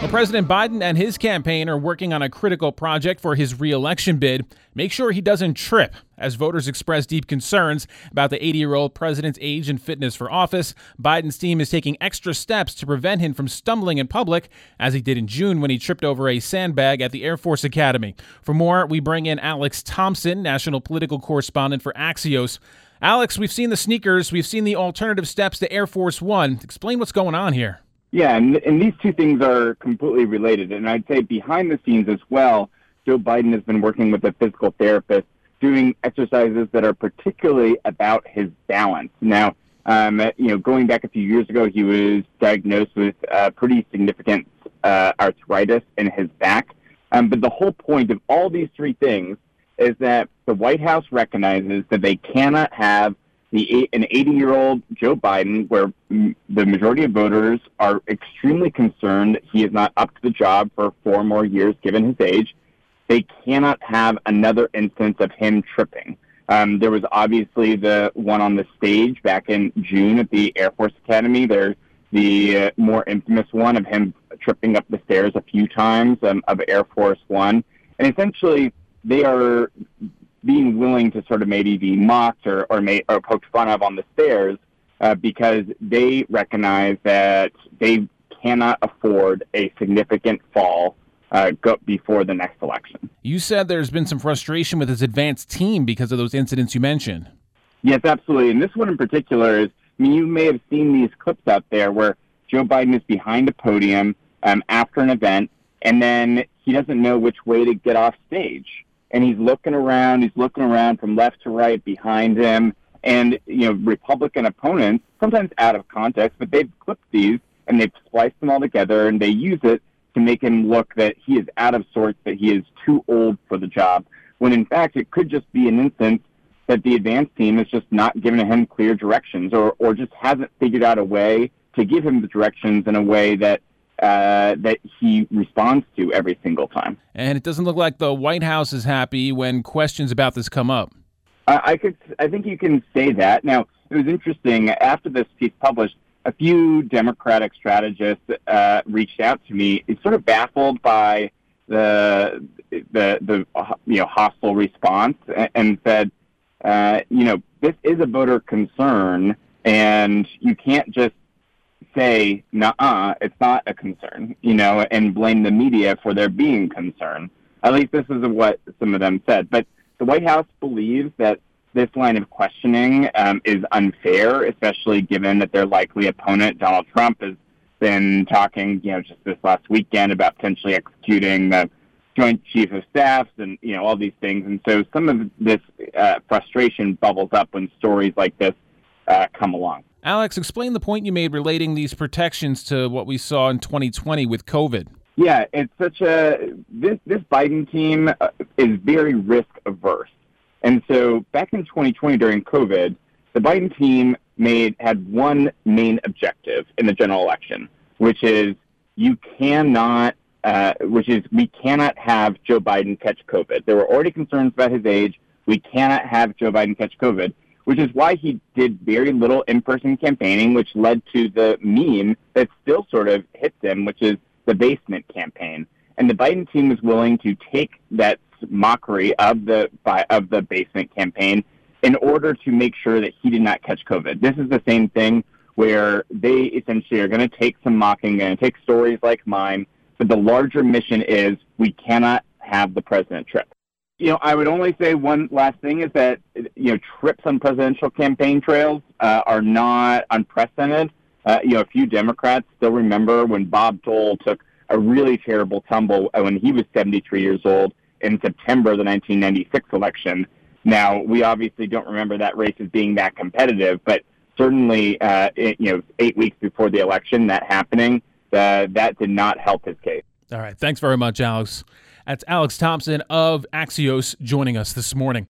Well, President Biden and his campaign are working on a critical project for his reelection bid. Make sure he doesn't trip. As voters express deep concerns about the 80 year old president's age and fitness for office, Biden's team is taking extra steps to prevent him from stumbling in public, as he did in June when he tripped over a sandbag at the Air Force Academy. For more, we bring in Alex Thompson, national political correspondent for Axios. Alex, we've seen the sneakers, we've seen the alternative steps to Air Force One. Explain what's going on here. Yeah, and, and these two things are completely related. And I'd say behind the scenes as well, Joe Biden has been working with a physical therapist doing exercises that are particularly about his balance. Now, um, you know, going back a few years ago, he was diagnosed with uh, pretty significant uh, arthritis in his back. Um, but the whole point of all these three things is that the White House recognizes that they cannot have the an 80 year old Joe Biden, where the majority of voters are extremely concerned he is not up to the job for four more years given his age. They cannot have another instance of him tripping. Um, there was obviously the one on the stage back in June at the Air Force Academy. There's the uh, more infamous one of him tripping up the stairs a few times um, of Air Force One. And essentially, they are being willing to sort of maybe be mocked or or, may, or poked fun of on the stairs uh, because they recognize that they cannot afford a significant fall uh, go before the next election. You said there's been some frustration with his advanced team because of those incidents you mentioned. Yes, absolutely. And this one in particular is, I mean, you may have seen these clips out there where Joe Biden is behind a podium um, after an event, and then he doesn't know which way to get off stage and he's looking around. He's looking around from left to right behind him, and you know Republican opponents, sometimes out of context, but they've clipped these and they've spliced them all together, and they use it to make him look that he is out of sorts, that he is too old for the job. When in fact it could just be an instance that the advance team is just not giving him clear directions, or or just hasn't figured out a way to give him the directions in a way that uh, that he responds to every single time. And it doesn't look like the White House is happy when questions about this come up. I, I could, I think you can say that. Now, it was interesting after this piece published. A few Democratic strategists uh, reached out to me, sort of baffled by the the the you know hostile response, and said, uh, you know, this is a voter concern, and you can't just say, nah, it's not a concern, you know, and blame the media for there being concern. At least this is what some of them said. But the White House believes that this line of questioning um, is unfair, especially given that their likely opponent, Donald Trump, has been talking, you know, just this last weekend about potentially executing the Joint Chief of Staffs and, you know, all these things. And so some of this uh, frustration bubbles up when stories like this uh, come along. Alex, explain the point you made relating these protections to what we saw in 2020 with COVID. Yeah, it's such a this this Biden team uh, is very risk averse, and so back in 2020 during COVID, the Biden team made had one main objective in the general election, which is you cannot, uh, which is we cannot have Joe Biden catch COVID. There were already concerns about his age. We cannot have Joe Biden catch COVID which is why he did very little in-person campaigning, which led to the meme that still sort of hits him, which is the basement campaign. And the Biden team was willing to take that mockery of the of the basement campaign in order to make sure that he did not catch COVID. This is the same thing where they essentially are going to take some mocking, to take stories like mine, but the larger mission is we cannot have the president trip you know, I would only say one last thing is that you know trips on presidential campaign trails uh, are not unprecedented. Uh, you know, a few Democrats still remember when Bob Dole took a really terrible tumble when he was 73 years old in September of the 1996 election. Now, we obviously don't remember that race as being that competitive, but certainly, uh, it, you know, eight weeks before the election, that happening, uh, that did not help his case. All right. Thanks very much, Alex. That's Alex Thompson of Axios joining us this morning.